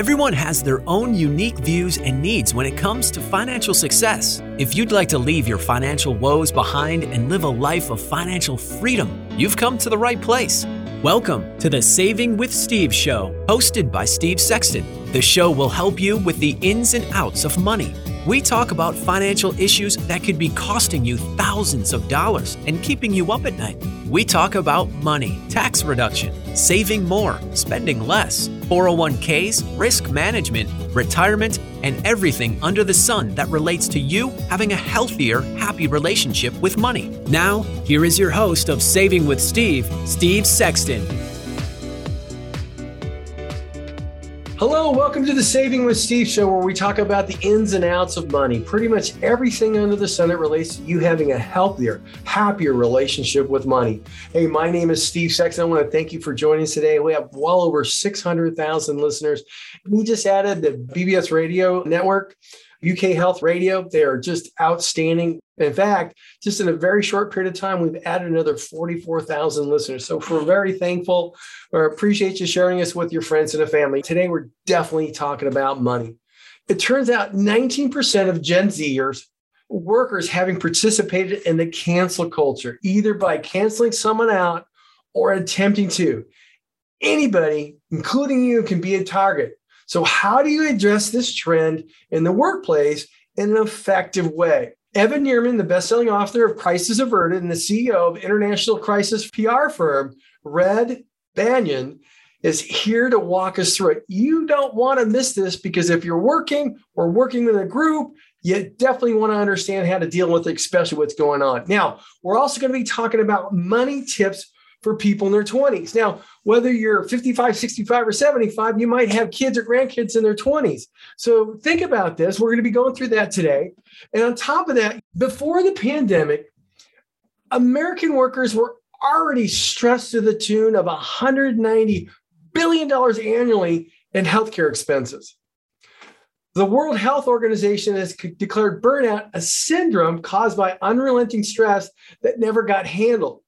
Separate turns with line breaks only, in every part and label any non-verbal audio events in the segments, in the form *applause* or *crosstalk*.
Everyone has their own unique views and needs when it comes to financial success. If you'd like to leave your financial woes behind and live a life of financial freedom, you've come to the right place. Welcome to the Saving with Steve show, hosted by Steve Sexton. The show will help you with the ins and outs of money. We talk about financial issues that could be costing you thousands of dollars and keeping you up at night. We talk about money, tax reduction, saving more, spending less, 401ks, risk management, retirement, and everything under the sun that relates to you having a healthier, happy relationship with money. Now, here is your host of Saving with Steve, Steve Sexton.
Hello, welcome to the Saving with Steve show, where we talk about the ins and outs of money. Pretty much everything under the sun that relates to you having a healthier, happier relationship with money. Hey, my name is Steve Sexton. I want to thank you for joining us today. We have well over 600,000 listeners. We just added the BBS Radio Network. UK Health Radio. They are just outstanding. In fact, just in a very short period of time, we've added another 44,000 listeners. So we're very thankful or appreciate you sharing us with your friends and a family. Today, we're definitely talking about money. It turns out 19% of Gen Zers workers having participated in the cancel culture, either by canceling someone out or attempting to. Anybody, including you, can be a target. So, how do you address this trend in the workplace in an effective way? Evan Nierman, the best-selling author of Crisis Averted and the CEO of international crisis PR firm Red Banyan, is here to walk us through it. You don't want to miss this because if you're working or working with a group, you definitely want to understand how to deal with it, especially what's going on. Now, we're also going to be talking about money tips for people in their 20s. Now, whether you're 55, 65, or 75, you might have kids or grandkids in their 20s. So think about this. We're going to be going through that today. And on top of that, before the pandemic, American workers were already stressed to the tune of $190 billion annually in healthcare expenses. The World Health Organization has declared burnout a syndrome caused by unrelenting stress that never got handled.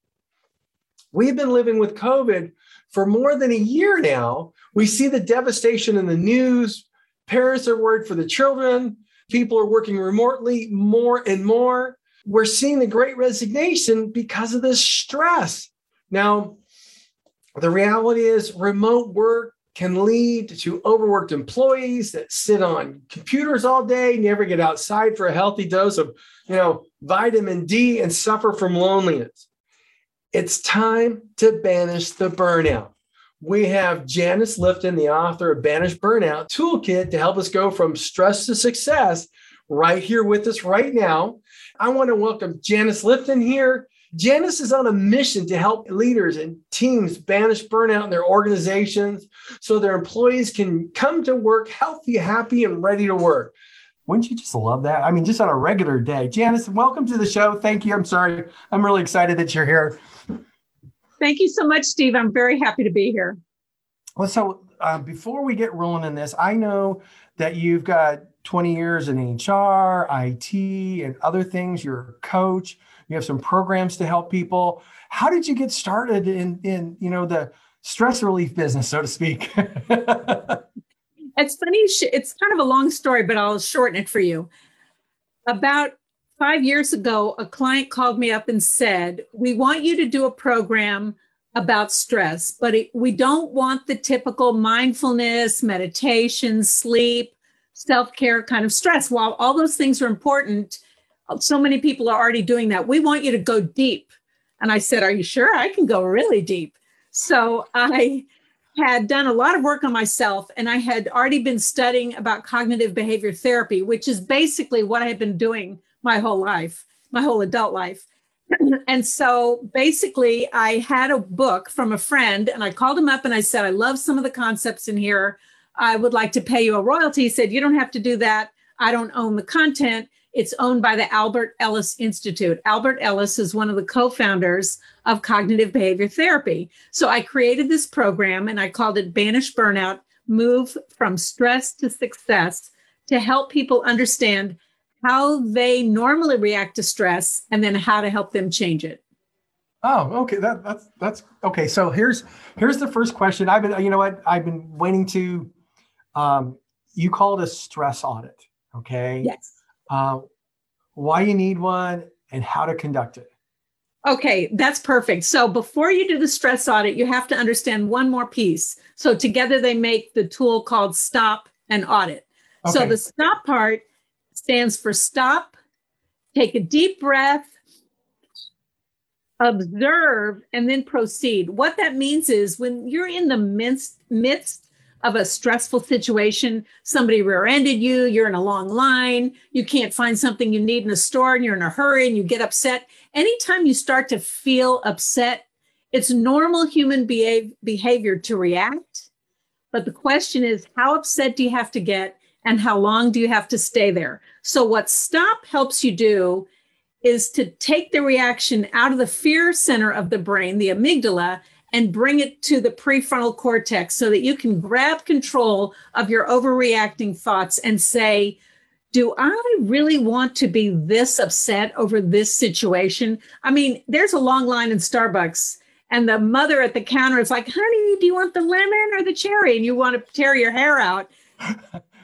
We've been living with COVID for more than a year now. We see the devastation in the news. Parents are worried for the children. People are working remotely more and more. We're seeing the great resignation because of this stress. Now, the reality is, remote work can lead to overworked employees that sit on computers all day, never get outside for a healthy dose of, you know, vitamin D and suffer from loneliness. It's time to banish the burnout. We have Janice Litvin, the author of Banish Burnout Toolkit, to help us go from stress to success right here with us right now. I want to welcome Janice Litvin here. Janice is on a mission to help leaders and teams banish burnout in their organizations so their employees can come to work healthy, happy, and ready to work. Wouldn't you just love that? I mean, just on a regular day. Janice, welcome to the show. Thank you. I'm sorry. I'm really excited that you're here.
Thank you so much, Steve. I'm very happy to be here.
Well, so uh, before we get rolling in this, I know that you've got 20 years in HR, IT, and other things. You're a coach. You have some programs to help people. How did you get started in in you know the stress relief business, so to speak? *laughs* it's
funny. It's kind of a long story, but I'll shorten it for you. About five years ago, a client called me up and said, We want you to do a program about stress, but it, we don't want the typical mindfulness, meditation, sleep, self care kind of stress. While all those things are important, so many people are already doing that. We want you to go deep. And I said, Are you sure? I can go really deep. So I had done a lot of work on myself and I had already been studying about cognitive behavior therapy, which is basically what I had been doing my whole life, my whole adult life. *clears throat* and so basically, I had a book from a friend, and I called him up and I said, I love some of the concepts in here. I would like to pay you a royalty. He said, You don't have to do that. I don't own the content. It's owned by the Albert Ellis Institute. Albert Ellis is one of the co founders of cognitive behavior therapy. So I created this program and I called it Banish Burnout Move from Stress to Success to help people understand how they normally react to stress and then how to help them change it.
Oh, okay. That, that's that's okay. So here's here's the first question. I've been you know what I've been waiting to Um, you call it a stress audit. Okay.
Yes.
Uh, why you need one and how to conduct it.
Okay, that's perfect. So before you do the stress audit, you have to understand one more piece. So together they make the tool called stop and audit. Okay. So the stop part stands for stop, take a deep breath, observe, and then proceed. What that means is when you're in the midst, midst of a stressful situation, somebody rear ended you, you're in a long line, you can't find something you need in a store, and you're in a hurry and you get upset. Anytime you start to feel upset, it's normal human behavior to react. But the question is, how upset do you have to get and how long do you have to stay there? So, what stop helps you do is to take the reaction out of the fear center of the brain, the amygdala, and bring it to the prefrontal cortex so that you can grab control of your overreacting thoughts and say, do I really want to be this upset over this situation? I mean, there's a long line in Starbucks, and the mother at the counter is like, honey, do you want the lemon or the cherry? And you want to tear your hair out.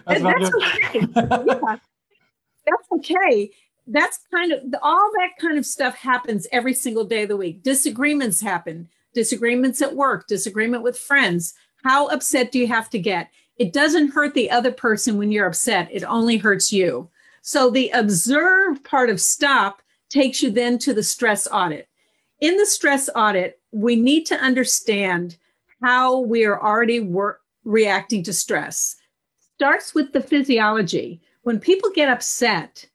That's, that's okay. yeah, that's okay. That's kind of all that kind of stuff happens every single day of the week. Disagreements happen disagreements at work, disagreement with friends. How upset do you have to get? It doesn't hurt the other person when you're upset, it only hurts you. So the observe part of stop takes you then to the stress audit. In the stress audit, we need to understand how we are already wor- reacting to stress. Starts with the physiology. When people get upset,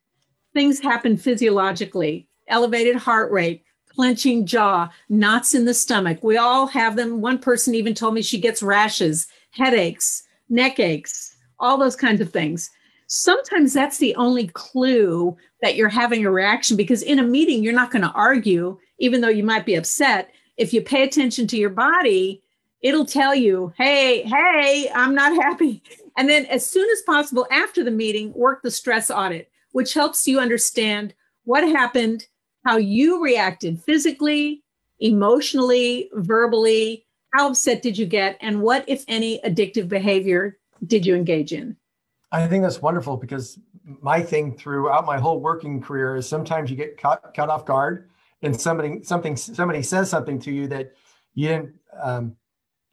things happen physiologically elevated heart rate, clenching jaw, knots in the stomach. We all have them. One person even told me she gets rashes, headaches, neck aches, all those kinds of things. Sometimes that's the only clue that you're having a reaction because in a meeting, you're not going to argue, even though you might be upset. If you pay attention to your body, it'll tell you, hey, hey, I'm not happy. *laughs* And then, as soon as possible after the meeting, work the stress audit, which helps you understand what happened how you reacted physically, emotionally, verbally. How upset did you get? And what, if any, addictive behavior did you engage in?
I think that's wonderful because my thing throughout my whole working career is sometimes you get caught, caught off guard and somebody something somebody says something to you that you didn't um,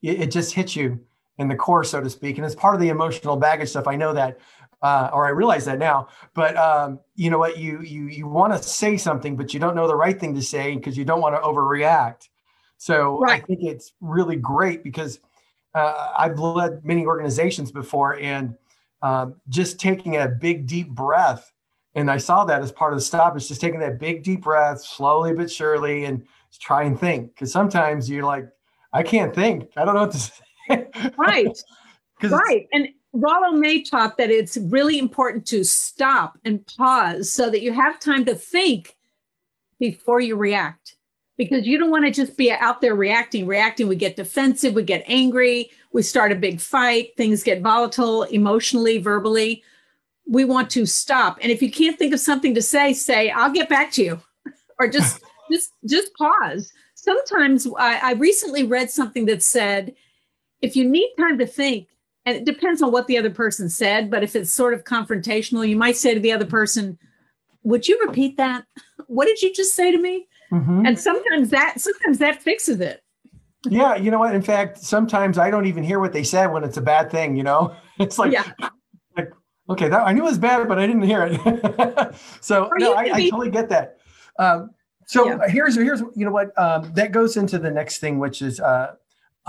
it, it just hits you in the core so to speak and it's part of the emotional baggage stuff i know that uh, or I realize that now. But um, you know what? You you you want to say something, but you don't know the right thing to say because you don't want to overreact. So right. I think it's really great because uh, I've led many organizations before, and um, just taking a big deep breath, and I saw that as part of the stop. It's just taking that big deep breath, slowly but surely, and try and think. Because sometimes you're like, I can't think. I don't know what to *laughs* say.
Right. *laughs* right. And Rollo May taught that it's really important to stop and pause so that you have time to think before you react. Because you don't want to just be out there reacting, reacting. We get defensive, we get angry, we start a big fight, things get volatile emotionally, verbally. We want to stop. And if you can't think of something to say, say, I'll get back to you. *laughs* or just *laughs* just just pause. Sometimes I, I recently read something that said, if you need time to think, and it depends on what the other person said but if it's sort of confrontational you might say to the other person would you repeat that? What did you just say to me? Mm-hmm. and sometimes that sometimes that fixes it.
Yeah you know what? In fact sometimes i don't even hear what they said when it's a bad thing you know? *laughs* It's like yeah. like okay that i knew it was bad but i didn't hear it. *laughs* So no I, be- I, totally get that. Um, so yeah. here's here's you know what? Um, that goes into the next thing which is uh,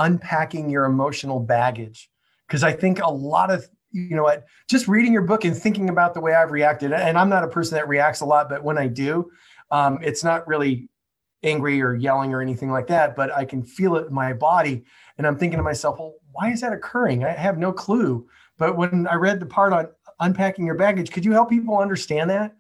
unpacking your emotional baggage. Because I think a lot of you know what just reading your book and thinking about the way I've reacted and I'm not a person that reacts a lot but when I do um, it's not really angry or yelling or anything like that but I can feel it in my body and I'm thinking to myself well why is that occurring? I have no clue. But when I read the part on unpacking your baggage could you help people understand that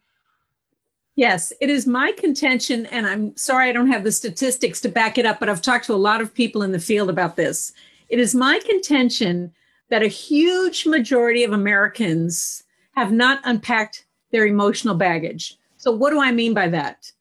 Yes, it is my contention, and I'm sorry I don't have the statistics to back it up, but I've talked to a lot of people in the field about this. It is my contention that a huge majority of Americans have not unpacked their emotional baggage. So, what do I mean by that?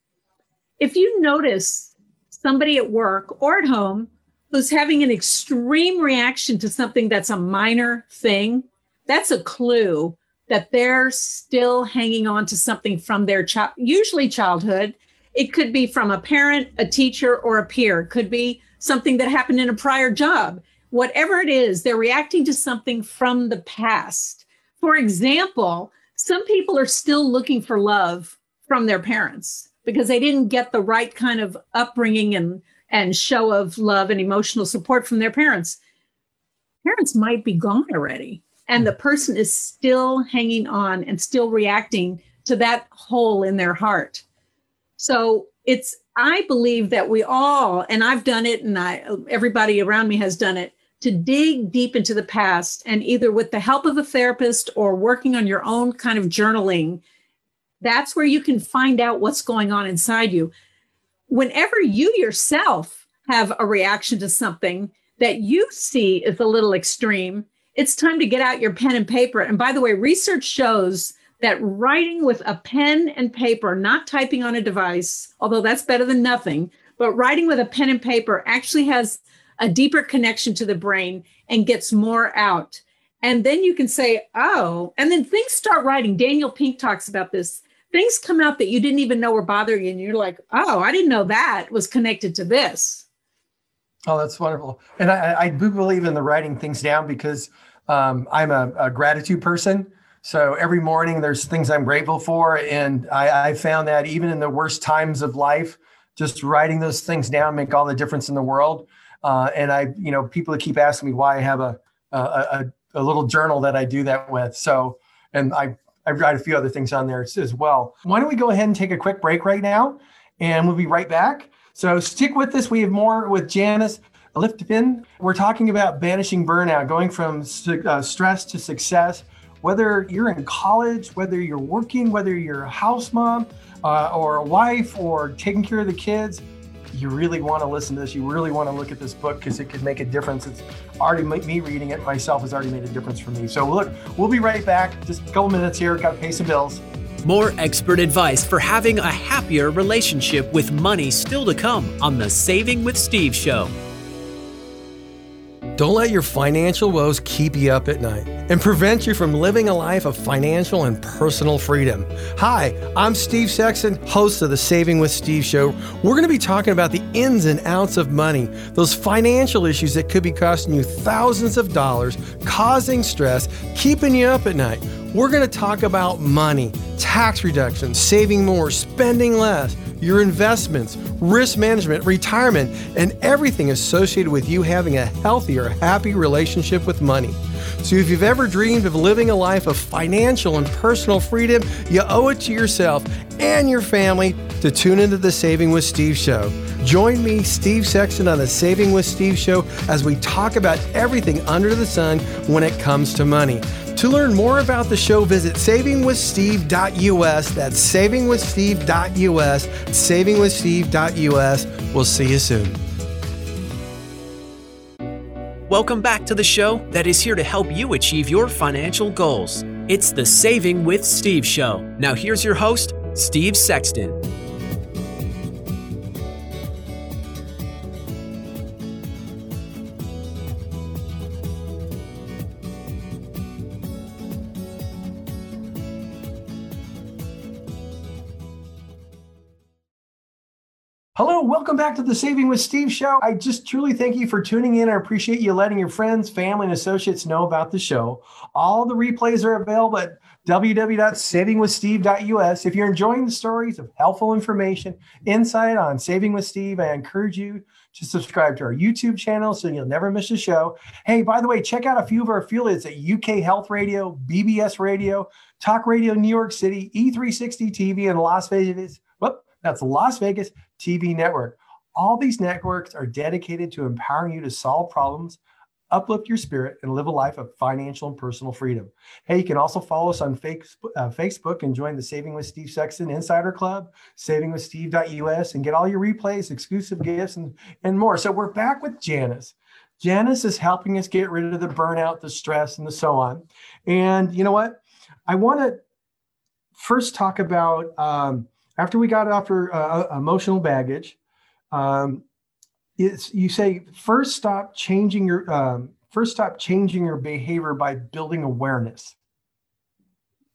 If you notice somebody at work or at home who's having an extreme reaction to something that's a minor thing, that's a clue that they're still hanging on to something from their child, usually childhood. It could be from a parent, a teacher, or a peer. It could be something that happened in a prior job. Whatever it is, they're reacting to something from the past. For example, some people are still looking for love from their parents because they didn't get the right kind of upbringing and, and show of love and emotional support from their parents. Parents might be gone already, and the person is still hanging on and still reacting to that hole in their heart. So it's, I believe that we all, and I've done it, and I, everybody around me has done it, to dig deep into the past and either with the help of a therapist or working on your own kind of journaling that's where you can find out what's going on inside you. Whenever you yourself have a reaction to something that you see is a little extreme, it's time to get out your pen and paper. And by the way, research shows that writing with a pen and paper, not typing on a device, although that's better than nothing, but writing with a pen and paper actually has a deeper connection to the brain and gets more out. And then you can say, oh, and then things start writing. Daniel Pink talks about this things come out that you didn't even know were bothering you and you're like oh i didn't know that was connected to this
oh that's wonderful. And i, I do believe in the writing things down because um, i'm a, a, gratitude person. So every morning there's things i'm grateful for. And I, I found that even in the worst times of life just writing those things down make all the difference in the world. Uh, and i you know people keep asking me why i have a, a, a, a little journal that i do that with. So and I I've got a few other things on there as well. Why don't we go ahead and take a quick break right now, and we'll be right back. So stick with us. We have more with Janice Litvin. We're talking about banishing burnout, going from uh, stress to success. Whether you're in college, whether you're working, whether you're a house mom uh, or a wife or taking care of the kids, you really want to listen to this. You really want to look at this book because it could make a difference. It's already me reading it myself has already made a difference for me. So look, we'll be right back. Just a couple minutes here. Got to pay some bills.
More expert advice for having a happier relationship with money still to come on the Saving with Steve show.
Don't let your financial woes keep you up at night and prevent you from living a life of financial and personal freedom. Hi, I'm Steve Sexton, host of the Saving with Steve show. We're going to be talking about the ins and outs of money, those financial issues that could be costing you thousands of dollars, causing stress, keeping you up at night. We're going to talk about money, tax reductions, saving more, spending less your investments, risk management, retirement, and everything associated with you having a healthier, happy relationship with money. So, if you've ever dreamed of living a life of financial and personal freedom, you owe it to yourself and your family to tune into the Saving with Steve show. Join me, Steve Sexton, on the Saving with Steve show as we talk about everything under the sun when it comes to money. To learn more about the show, visit savingwithsteve.us. That's savingwithsteve.us. Savingwithsteve.us. We'll see you soon.
Welcome back to the show that is here to help you achieve your financial goals. It's the Saving with Steve show. Now, here's your host, Steve Sexton.
Back to the Saving with Steve show. I just truly thank you for tuning in. I appreciate you letting your friends, family, and associates know about the show. All the replays are available at www.savingwithsteve.us. If you're enjoying the stories of helpful information, insight on Saving with Steve, I encourage you to subscribe to our YouTube channel so you'll never miss a show. Hey, by the way, check out a few of our affiliates at UK Health Radio, BBS Radio, Talk Radio New York City, E360 TV, and Las Vegas. Whoop, that's Las Vegas TV network. All these networks are dedicated to empowering you to solve problems, uplift your spirit, and live a life of financial and personal freedom. Hey, you can also follow us on uh, Facebook and join the Saving with Steve Sexton Insider Club, savingwithsteve.us, and get all your replays, exclusive gifts, and, and more. So we're back with Janice. Janice is helping us get rid of the burnout, the stress, and the so on. And you know what? I want to first talk about um, after we got after uh, uh, emotional baggage, um, it's you say first stop changing your um, first stop changing your behavior by building awareness.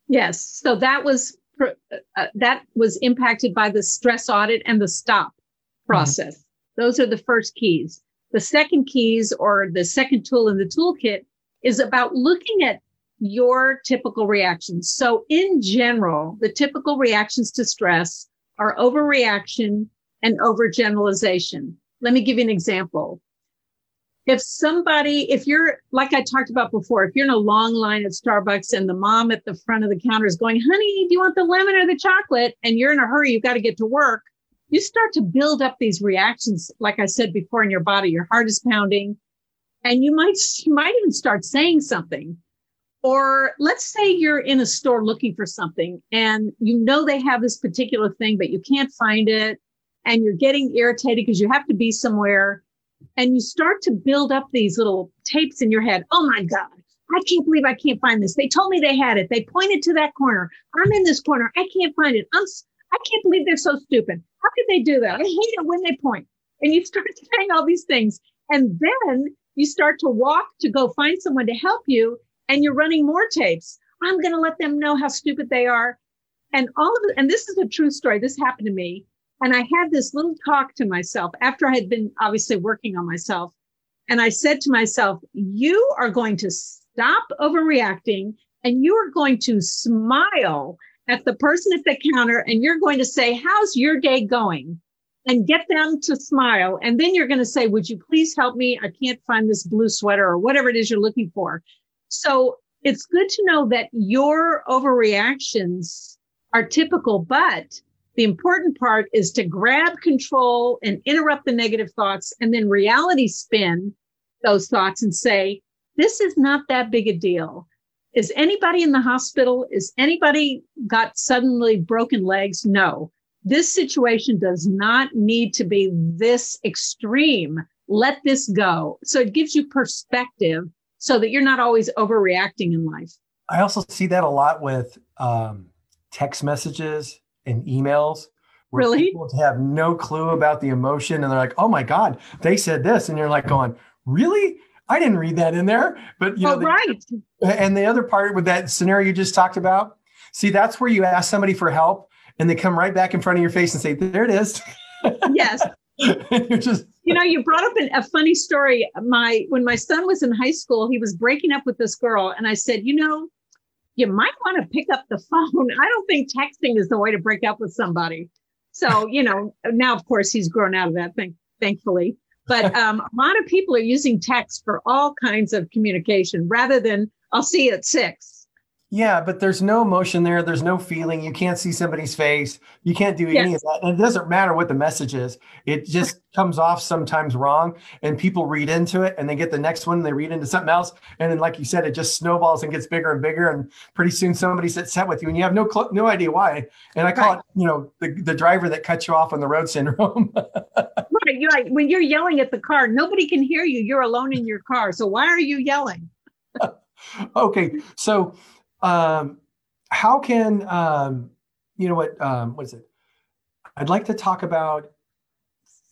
Yes. So that was uh, uh, that was impacted by the stress audit and the stop mm-hmm. process. Mm-hmm. Those are the first keys. The second keys or the second tool in the toolkit is about looking at your typical reactions. So in general, the typical reactions to stress are overreaction and overgeneralization. Let me give you an example if somebody, if you're, like I talked about before, if you're in a long line at Starbucks and the mom at the front of the counter is going, honey, do you want the lemon or the chocolate? And you're in a hurry, you've got to get to work. You start to build up these reactions. Like I said before in your body, your heart is pounding and you might, you might even start saying something. Or let's say you're in a store looking for something and you know they have this particular thing, but you can't find it and you're getting irritated because you have to be somewhere and you start to build up these little tapes in your head. Oh my God, I can't believe I can't find this. They told me they had it. They pointed to that corner. I'm in this corner. I can't find it. I'm, I can't believe they're so stupid. How could they do that? I hate it when they point. And you *laughs* start saying all these things. And then you start to walk to go find someone to help you. And you're running more tapes. I'm going to let them know how stupid they are. And all of it. And this is a true story. This happened to me. And I had this little talk to myself after I had been obviously working on myself. And I said to myself, you are going to stop overreacting and you are going to smile at the person at the counter and you're going to say, how's your day going? And get them to smile. And then you're going to say, would you please help me? I can't find this blue sweater or whatever it is you're looking for. So it's good to know that your overreactions are typical, but the important part is to grab control and interrupt the negative thoughts and then reality spin those thoughts and say, this is not that big a deal. Is anybody in the hospital? Is anybody got suddenly broken legs? No. This situation does not need to be this extreme. Let this go. So it gives you perspective so that you're not always overreacting in life.
I also see that a lot with um, text messages and emails where
really?
people have no clue about the emotion and they're like, oh my God, they said this. And you're like going, really? I didn't read that in there. But you know,
oh, right.
and the other part with that scenario you just talked about, see, that's where you ask somebody for help and they come right back in front of your face and say, there it is.
Yes. *laughs*
you're just
you know you brought up an, a funny story my when my son was in high school he was breaking up with this girl and i said you know you might want to pick up the phone. *laughs* I don't think texting is the way to break up with somebody. So, you know, now of course he's grown out of that thing, thankfully. But *laughs* um, a lot of people are using text for all kinds of communication rather than I'll see you at six.
Yeah, but there's no emotion there. There's no feeling. You can't see somebody's face. You can't do any of that. And it doesn't matter what the message is. It just comes off sometimes wrong. And people read into it and they get the next one, And they read into something else. And then, like you said, it just snowballs and gets bigger and bigger. And pretty soon somebody's upset with you and you have no cl- no idea why. And I call right. it, you know, the, the driver that cuts you off on the road syndrome. *laughs*
right. You're like, when you're yelling at the car, nobody can hear you. You're alone in your car. So why are you yelling? *laughs*
okay. So, um, how can um, you know what? Um, what is it? I'd like to talk about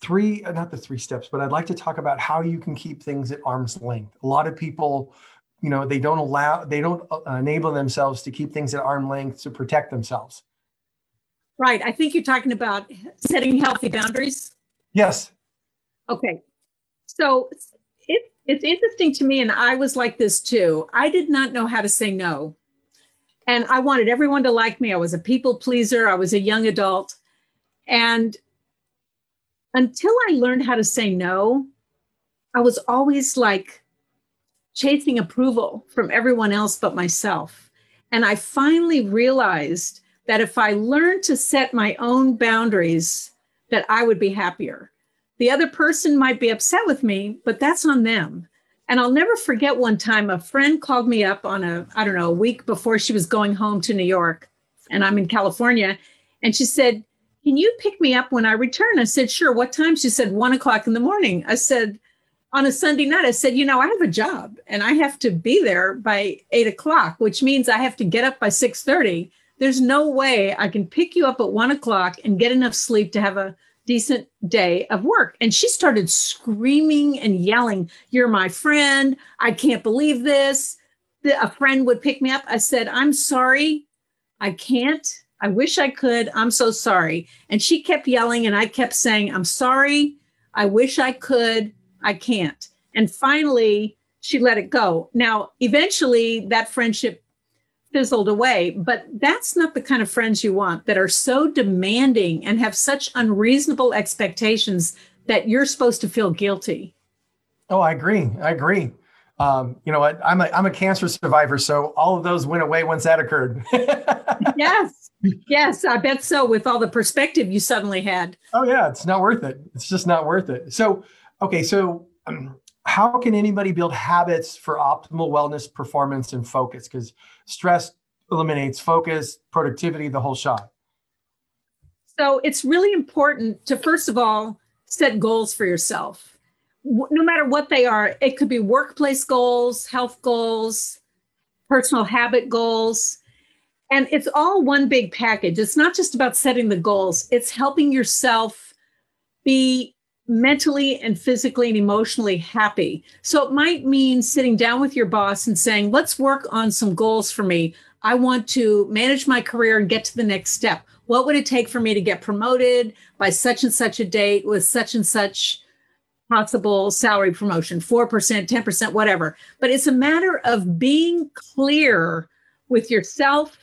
three, uh, not the three steps, but I'd like to talk about how you can keep things at arm's length. A lot of people, you know, they don't allow, they don't uh, enable themselves to keep things at arm length to protect themselves.
Right. I think you're talking about setting healthy boundaries.
Yes.
Okay. So it, it's interesting to me, and I was like this too. I did not know how to say no. And I wanted everyone to like me. I was a people pleaser. I was a young adult. And until I learned how to say no, I was always like chasing approval from everyone else but myself. And I finally realized that if I learned to set my own boundaries, that I would be happier. The other person might be upset with me, but that's on them. And I'll never forget one time a friend called me up on a, I don't know, a week before she was going home to New York. And I'm in California. And she said, Can you pick me up when I return? I said, Sure. What time? She said, One o'clock in the morning. I said, on a Sunday night, I said, you know, I have a job and I have to be there by eight o'clock, which means I have to get up by 6:30. There's no way I can pick you up at one o'clock and get enough sleep to have a decent day of work. And she started screaming and yelling, You're my friend. I can't believe this. A friend would pick me up. I said, I'm sorry. I can't. I wish I could. I'm so sorry. And she kept yelling, and I kept saying, I'm sorry. I wish I could. I can't. And finally, she let it go. Now, eventually, that friendship fizzled away, but that's not the kind of friends you want that are so demanding and have such unreasonable expectations that you're supposed to feel guilty.
Oh, I agree. I agree. Um, you know what? I'm a I'm a cancer survivor, so all of those went away once that occurred. *laughs*
yes, yes, I bet so. With all the perspective you suddenly had.
Oh yeah, it's not worth it. It's just not worth it. So okay, so um, how can anybody build habits for optimal wellness, performance, and focus? Because stress eliminates focus, productivity, the whole shot.
So it's really important to first of all set goals for yourself no matter what they are, it could be workplace goals, health goals, personal habit goals. And it's all one big package. It's not just about setting the goals, it's helping yourself be mentally and physically and emotionally happy. So it might mean sitting down with your boss and saying, let's work on some goals for me. I want to manage my career and get to the next step. What would it take for me to get promoted by such and such a date with such and such possible salary promotion 4%, 10%, whatever. But it's a matter of being clear with yourself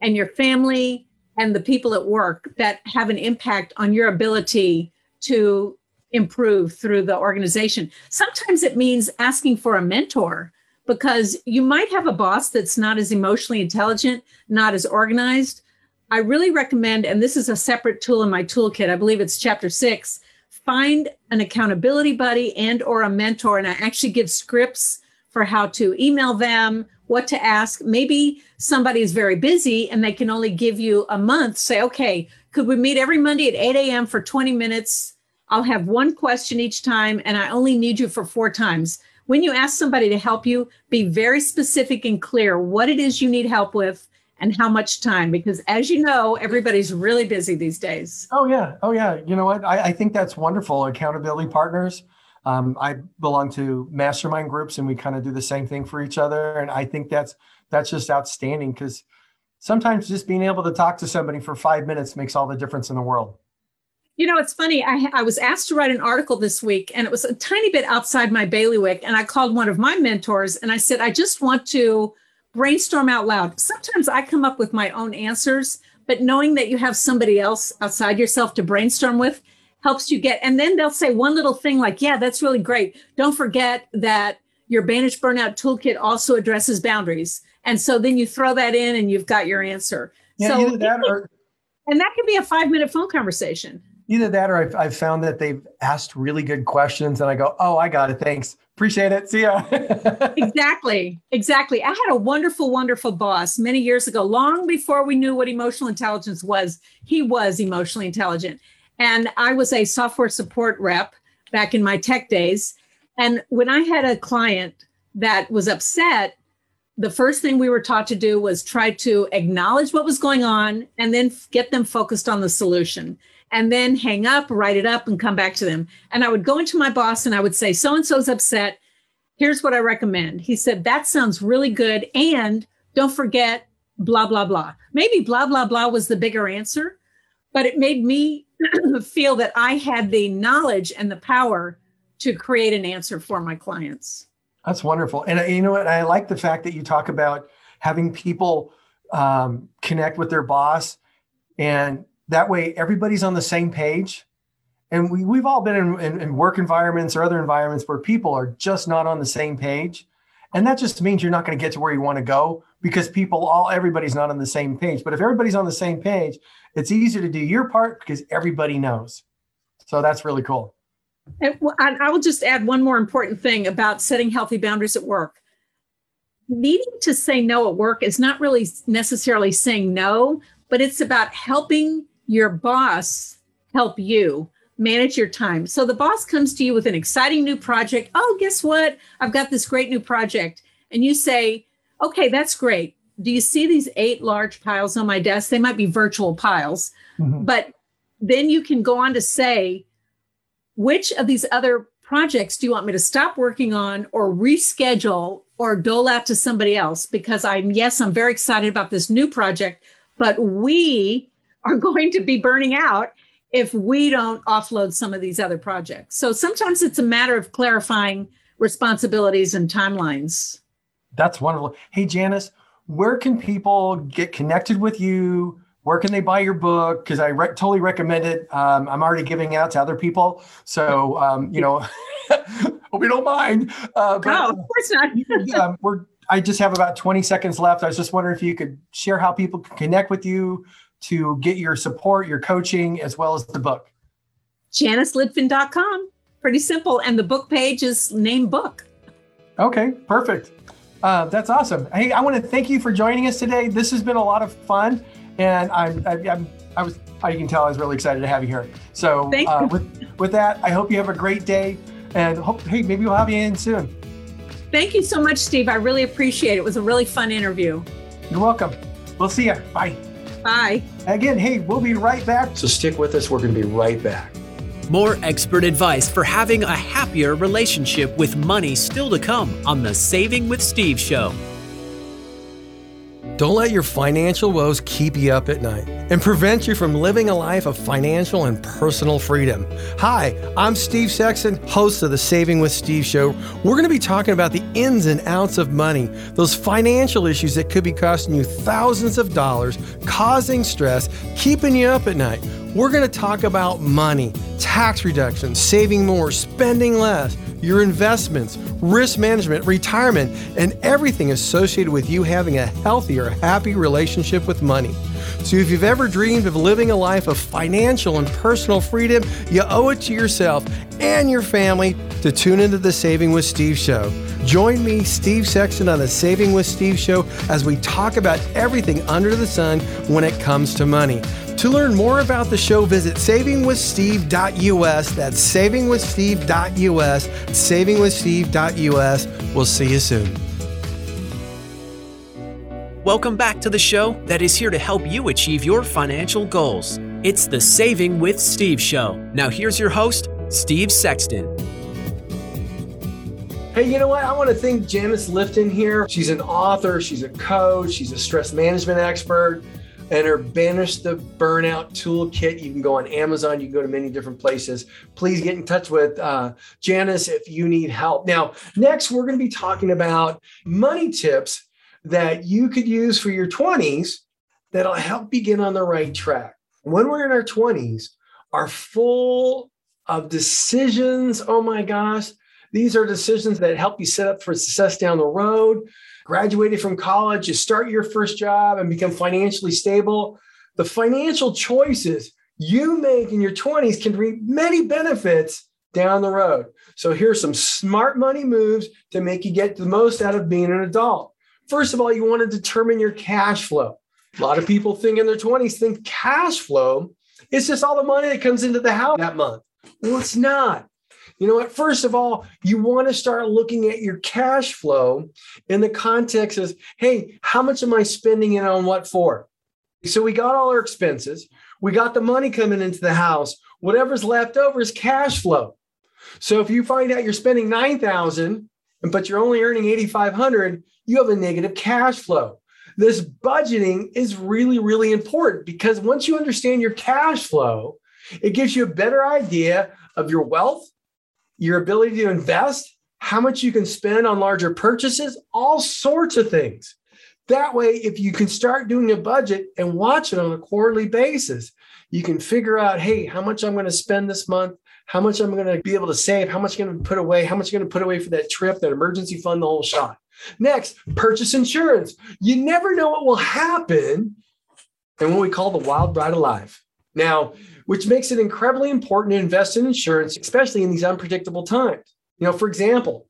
and your family and the people at work that have an impact on your ability to improve through the organization. Sometimes it means asking for a mentor because you might have a boss that's not as emotionally intelligent, not as organized. I really recommend, and this is a separate tool in my toolkit, I believe it's chapter six find an accountability buddy and or a mentor and i actually give scripts for how to email them what to ask maybe somebody is very busy and they can only give you a month say okay could we meet every monday at 8 a.m for 20 minutes i'll have one question each time and i only need you for four times. When you ask somebody to help you be very specific and clear what it is you need help with and how much time because as you know everybody's really busy these days.
Oh yeah. Oh yeah. You know what? I, I think that's wonderful. Accountability partners um, i belong to mastermind groups and we kind of do the same thing for each other and i think that's that's just outstanding because sometimes just being able to talk to somebody for five minutes makes all the difference in the world
you know, it's funny. I, I was asked to write an article this week, and it was a tiny bit outside my bailiwick. And I called one of my mentors and I said, I just want to brainstorm out loud. Sometimes I come up with my own answers, but knowing that you have somebody else outside yourself to brainstorm with helps you get. And then they'll say one little thing like, yeah, that's really great. Don't forget that your Banish Burnout Toolkit also addresses boundaries. And so then you throw that in and you've got your answer.
Yeah,
so
that or,
and that can be a five minute phone conversation.
Either that or I've, I've found that they've asked really good questions and I go, oh, I got it. Thanks. Appreciate it. See ya. *laughs*
exactly. Exactly. I had a wonderful, wonderful boss many years ago, long before we knew what emotional intelligence was. He was emotionally intelligent. And I was a software support rep back in my tech days. And when I had a client that was upset, the first thing we were taught to do was try to acknowledge what was going on and then get them focused on the solution and then hang up, write it up, and come back to them. And I would go into my boss and I would say, So and so's upset. Here's what I recommend. He said, That sounds really good. And don't forget, blah, blah, blah. Maybe blah, blah, blah was the bigger answer, but it made me *clears throat* feel that I had the knowledge and the power to create an answer for my clients.
That's wonderful. And uh, you know what? I like the fact that you talk about having people um, connect with their boss and that way, everybody's on the same page. And we, we've all been in, in, in work environments or other environments where people are just not on the same page. And that just means you're not going to get to where you want to go because people, all everybody's not on the same page. But if everybody's on the same page, it's easier to do your part because everybody knows. So that's really cool.
And I will just add one more important thing about setting healthy boundaries at work. Needing to say no at work is not really necessarily saying no, but it's about helping your boss help you manage your time. So the boss comes to you with an exciting new project. Oh, guess what? I've got this great new project. And you say, okay, that's great. Do you see these eight large piles on my desk? They might be virtual piles, mm-hmm. but then you can go on to say, which of these other projects do you want me to stop working on or reschedule or dole out to somebody else? Because I'm, yes, I'm very excited about this new project, but we are going to be burning out if we don't offload some of these other projects. So sometimes it's a matter of clarifying responsibilities and timelines.
That's wonderful. Hey, Janice, where can people get connected with you? Where can they buy your book? Because I re- totally recommend it. Um, I'm already giving out to other people. So, um, you know, *laughs* hope you don't mind.
Uh, but, no, of course not. *laughs*
um, we're, I just have about 20 seconds left. I was just wondering if you could share how people can connect with you to get your support, your coaching, as well as the book.
JaniceLitvin.com. Pretty simple. And the book page is name book.
Okay, perfect. Uh, that's awesome. Hey, I want to thank you for joining us today. This has been a lot of fun, and I'm, I, I'm I was, you can tell, I was really excited to have you here. So, uh, with with that, I hope you have a great day, and hope hey, maybe we'll have you in soon.
Thank you so much, Steve. I really appreciate it. It was a really fun interview.
You're welcome. We'll see you. Bye.
Bye.
Again, hey, we'll be right back. So stick with us. We're going to be right back.
More expert advice for having a happier relationship with money still to come on the Saving with Steve show.
Don't let your financial woes keep you up at night and prevent you from living a life of financial and personal freedom. Hi, I'm Steve Sexton, host of the Saving with Steve show. We're going to be talking about the ins and outs of money, those financial issues that could be costing you thousands of dollars, causing stress, keeping you up at night. We're going to talk about money, tax reduction, saving more, spending less your investments, risk management, retirement, and everything associated with you having a healthier, happy relationship with money. So, if you've ever dreamed of living a life of financial and personal freedom, you owe it to yourself and your family to tune into the Saving with Steve show. Join me, Steve Sexton, on the Saving with Steve show as we talk about everything under the sun when it comes to money. To learn more about the show, visit savingwithsteve.us. That's savingwithsteve.us. Savingwithsteve.us. We'll see you soon.
Welcome back to the show that is here to help you achieve your financial goals. It's the Saving with Steve show. Now, here's your host, Steve Sexton.
Hey, you know what? I want to thank Janice Litvin here. She's an author, she's a coach, she's a stress management expert and her Banish the Burnout Toolkit. You can go on Amazon, you can go to many different places. Please get in touch with uh, Janice if you need help. Now, next, we're going to be talking about money tips that you could use for your 20s that'll help you get on the right track. When we're in our 20s, are full of decisions. Oh my gosh. These are decisions that help you set up for success down the road graduated from college, you start your first job and become financially stable. The financial choices you make in your 20s can reap many benefits down the road. So here's some smart money moves to make you get the most out of being an adult. First of all, you want to determine your cash flow. A lot of people think in their 20s think cash flow is just all the money that comes into the house that month. Well, it's not. You know what? First of all, you want to start looking at your cash flow in the context of, hey, how much am I spending it on what for? So we got all our expenses. We got the money coming into the house. Whatever's left over is cash flow. So if you find out you're spending 9,000 but you're only earning 8,500, you have a negative cash flow. This budgeting is really, really important because once you understand your cash flow, it gives you a better idea of your wealth, your ability to invest, how much you can spend on larger purchases, all sorts of things. That way, if you can start doing a budget and watch it on a quarterly basis, you can figure out, hey, how much I'm going to spend this month, how much I'm going to be able to save, how much I'm going to put away, how much I'm going to put away for that trip, that emergency fund, the whole shot. Next, purchase insurance. You never know what will happen and what we call the wild ride alive. Now, which makes it incredibly important to invest in insurance, especially in these unpredictable times. You know, for example,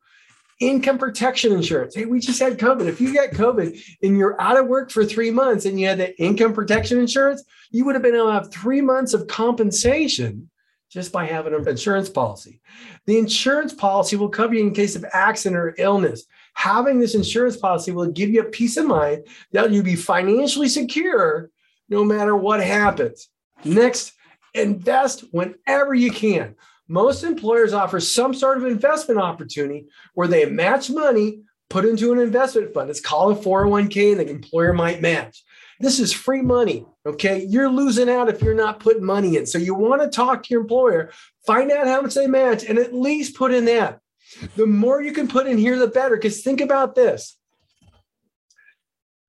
income protection insurance. Hey, we just had COVID. If you get COVID and you're out of work for three months and you had that income protection insurance, you would have been able to have three months of compensation just by having an insurance policy. The insurance policy will cover you in case of accident or illness. Having this insurance policy will give you a peace of mind that you'll be financially secure no matter what happens. Next, Invest whenever you can. Most employers offer some sort of investment opportunity where they match money put into an investment fund. It's called a 401k, and the employer might match. This is free money. Okay. You're losing out if you're not putting money in. So you want to talk to your employer, find out how much they match, and at least put in that. The more you can put in here, the better. Because think about this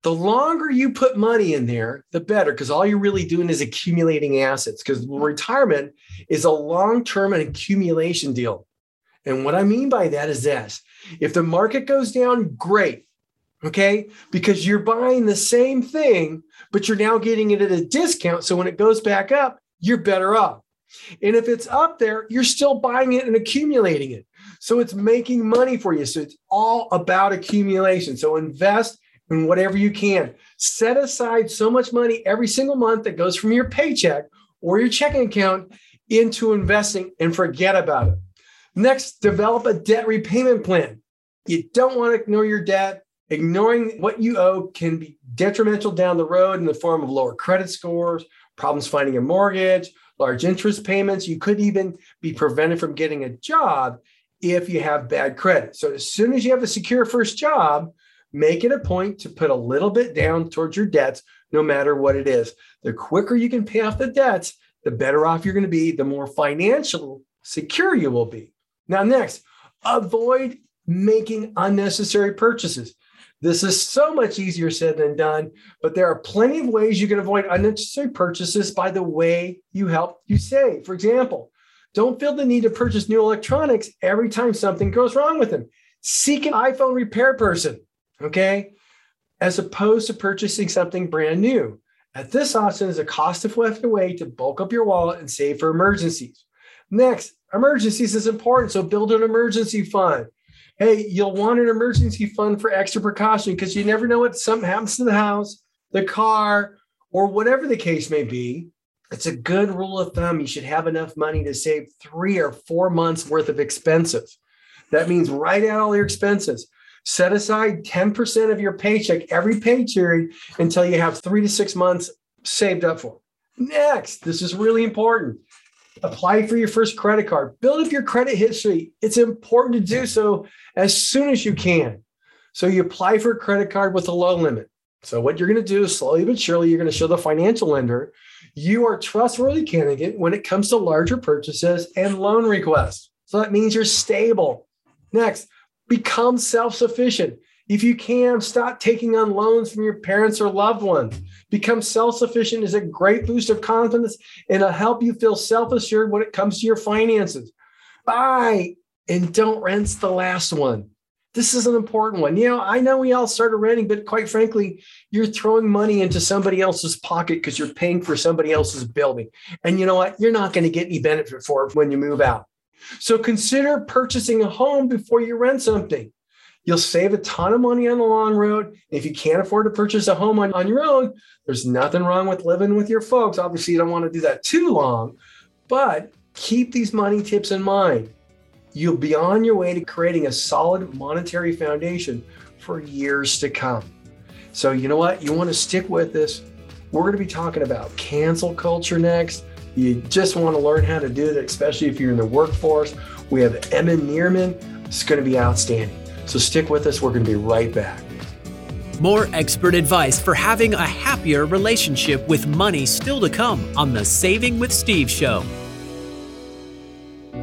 the longer you put money in there, the better, because all you're really doing is accumulating assets. Because retirement is a long term accumulation deal. And what I mean by that is this if the market goes down, great. Okay. Because you're buying the same thing, but you're now getting it at a discount. So when it goes back up, you're better off. And if it's up there, you're still buying it and accumulating it. So it's making money for you. So it's all about accumulation. So invest in whatever you can. Set aside so much money every single month that goes from your paycheck or your checking account into investing and forget about it. Next, develop a debt repayment plan. You don't want to ignore your debt. Ignoring what you owe can be detrimental down the road in the form of lower credit scores, problems finding a mortgage, large interest payments. You could even be prevented from getting a job if you have bad credit. So, as soon as you have a secure first job, make it a point to put a little bit down towards your debts, no matter what it is. The quicker you can pay off the debts, the better off you're going to be, the more financial secure you will be. Now, next, avoid making unnecessary purchases. This is so much easier said than done, but there are plenty of ways you can avoid unnecessary purchases by the way you help you save. For example, don't feel the need to purchase new electronics every time something goes wrong with them. Seek an iPhone repair person okay? As opposed to purchasing something brand new. At this option is a cost effective way to bulk up your wallet and save for emergencies. Next, emergencies is important, so build an emergency fund. Hey, you'll want an emergency fund for extra precaution because you never know what something happens to the house, the car, or whatever the case may be. It's a good rule of thumb. You should have enough money to save three or four months worth of expenses. That means write out all your expenses. Set aside 10% of your paycheck every pay period until you have three to six months saved up for. Next, this is really important. Apply for your first credit card. Build up your credit history. It's important to do so as soon as you can. So you apply for a credit card with a low limit. So what you're going to do is slowly but surely, you're going to show the financial lender you are trustworthy candidate when it comes to larger purchases and loan requests. So that means you're stable. Next, Become self sufficient. If you can, stop taking on loans from your parents or loved ones. Become self sufficient is a great boost of confidence and it'll help you feel self assured when it comes to your finances. Buy and don't rent the last one. This is an important one. You know, I know we all started renting, but quite frankly, you're throwing money into somebody else's pocket because you're paying for somebody else's building. And you know what? You're not going to get any benefit for it when you move out. So consider purchasing a home before you rent something. You'll save a ton of money on the long road. If you can't afford to purchase a home on, on your own, there's nothing wrong with living with your folks. Obviously, you don't want to do that too long, but keep these money tips in mind. You'll be on your way to creating a solid monetary foundation for years to come. So, you know what? You want to stick with this. We're going to be talking about cancel culture next you just want to learn how to do that, especially if you're in the workforce. We have Evan Nierman. It's going to be outstanding. So stick with us. We're going to be right back.
More expert advice for having a happier relationship with money still to come on the Saving with Steve show.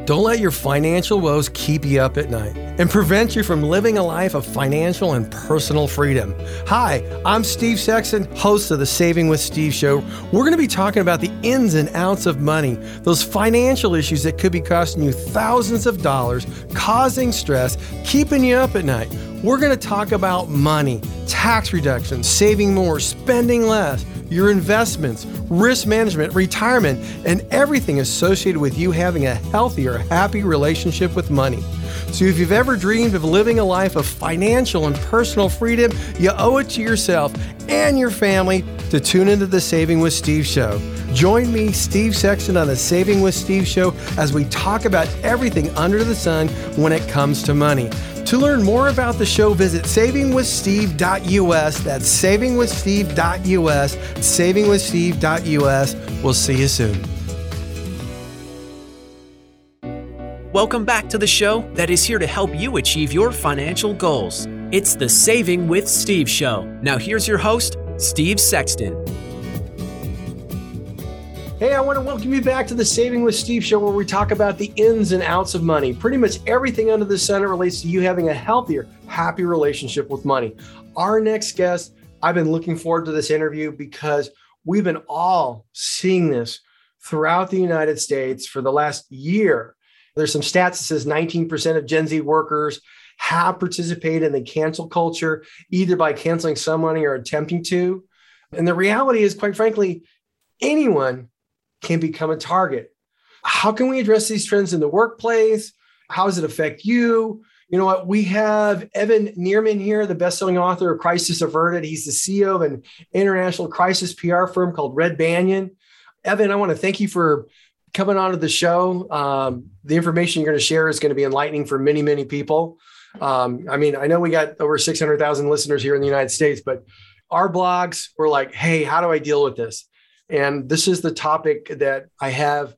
Don't let your financial woes keep you up at night and prevent you from living a life of financial and personal freedom. Hi, I'm Steve Sexton, host of the Saving with Steve show. We're going to be talking about the ins and outs of money, those financial issues that could be costing you thousands of dollars, causing stress, keeping you up at night. We're going to talk about money, tax reduction, saving more, spending less your investments, risk management, retirement, and everything associated with you having a healthier, happy relationship with money. So, if you've ever dreamed of living a life of financial and personal freedom, you owe it to yourself and your family to tune into the Saving with Steve show. Join me, Steve Sexton, on the Saving with Steve show as we talk about everything under the sun when it comes to money. To learn more about the show, visit savingwithsteve.us. That's savingwithsteve.us. Savingwithsteve.us. We'll see you soon.
Welcome back to the show that is here to help you achieve your financial goals. It's the Saving with Steve show. Now, here's your host, Steve Sexton.
Hey, I want to welcome you back to the Saving with Steve show where we talk about the ins and outs of money. Pretty much everything under the sun relates to you having a healthier, happy relationship with money. Our next guest, I've been looking forward to this interview because we've been all seeing this throughout the United States for the last year. There's some stats that says 19% of Gen Z workers have participated in the cancel culture, either by canceling some money or attempting to. And the reality is, quite frankly, anyone can become a target. How can we address these trends in the workplace? How does it affect you? You know what? We have Evan Nierman here, the best-selling author of Crisis Averted. He's the CEO of an international crisis PR firm called Red Banyan. Evan, I want to thank you for coming on to the show. Um, the information you're going to share is going to be enlightening for many, many people. Um, I mean, I know we got over 600,000 listeners here in the United States, but our blogs were like, hey, how do I deal with this? And this is the topic that I have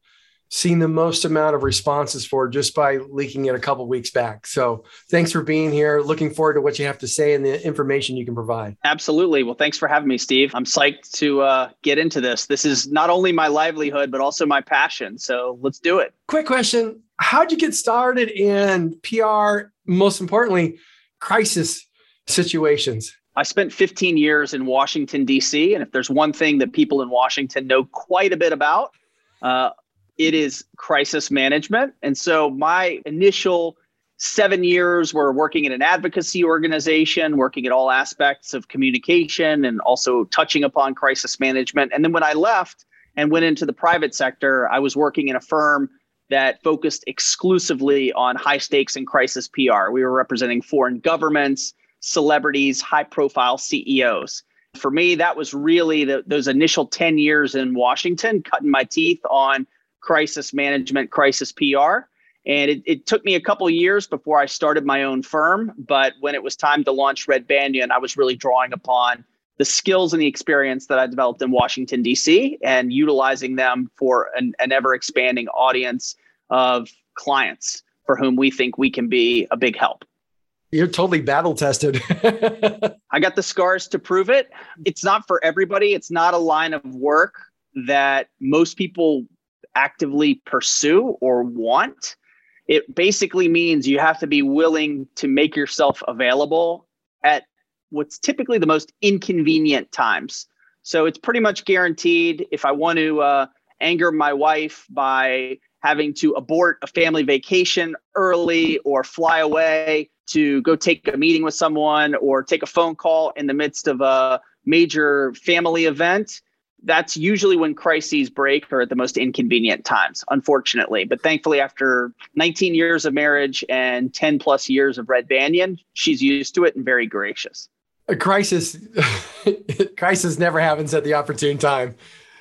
seen the most amount of responses for just by leaking it a couple weeks back. So thanks for being here. Looking forward to what you have to say and the information you can provide.
Absolutely. Well, thanks for having me, Steve. I'm psyched to uh, get into this. This is not only my livelihood, but also my passion. So let's do it.
Quick question How'd you get started in PR? Most importantly, crisis situations.
I spent 15 years in Washington, D.C. And if there's one thing that people in Washington know quite a bit about, uh, it is crisis management. And so my initial seven years were working in an advocacy organization, working at all aspects of communication and also touching upon crisis management. And then when I left and went into the private sector, I was working in a firm that focused exclusively on high stakes and crisis PR. We were representing foreign governments celebrities, high profile CEOs. For me, that was really the, those initial 10 years in Washington, cutting my teeth on crisis management, crisis PR. And it, it took me a couple years before I started my own firm. But when it was time to launch Red Banyan, I was really drawing upon the skills and the experience that I developed in Washington, D.C., and utilizing them for an, an ever expanding audience of clients for whom we think we can be a big help.
You're totally battle tested. *laughs*
I got the scars to prove it. It's not for everybody. It's not a line of work that most people actively pursue or want. It basically means you have to be willing to make yourself available at what's typically the most inconvenient times. So it's pretty much guaranteed if I want to uh, anger my wife by having to abort a family vacation early or fly away to go take a meeting with someone or take a phone call in the midst of a major family event, that's usually when crises break or at the most inconvenient times, unfortunately. But thankfully, after 19 years of marriage and 10 plus years of Red Banyan, she's used to it and very gracious.
A crisis, *laughs* crisis never happens at the opportune time.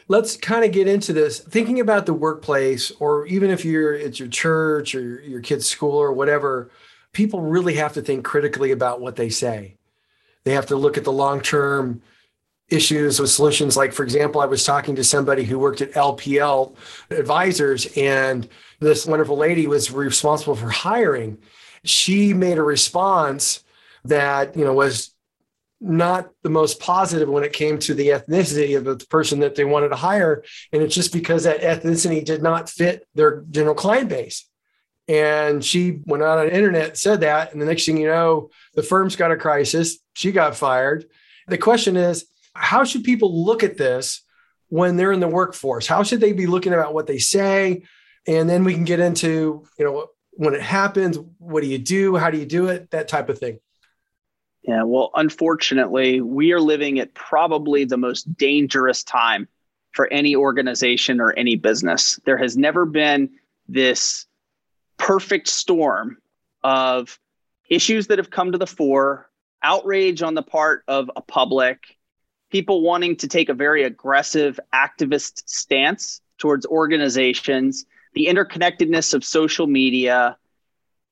Let's kind of get into this. Thinking about the workplace, or even if you're at your church or your, your kid's school or whatever, people really have to think critically about what they say. They have to look at the long term issues with solutions. Like, for example, I was talking to somebody who worked at LPL Advisors, and this wonderful lady was responsible for hiring. She made a response that, you know, was not the most positive when it came to the ethnicity of the person that they wanted to hire. And it's just because that ethnicity did not fit their general client base. And she went out on the internet, said that. And the next thing you know, the firm's got a crisis. She got fired. The question is, how should people look at this when they're in the workforce? How should they be looking about what they say? And then we can get into, you know, when it happens, what do you do? How do you do it? That type of thing.
Yeah, well, unfortunately, we are living at probably the most dangerous time for any organization or any business. There has never been this perfect storm of issues that have come to the fore, outrage on the part of a public, people wanting to take a very aggressive activist stance towards organizations, the interconnectedness of social media,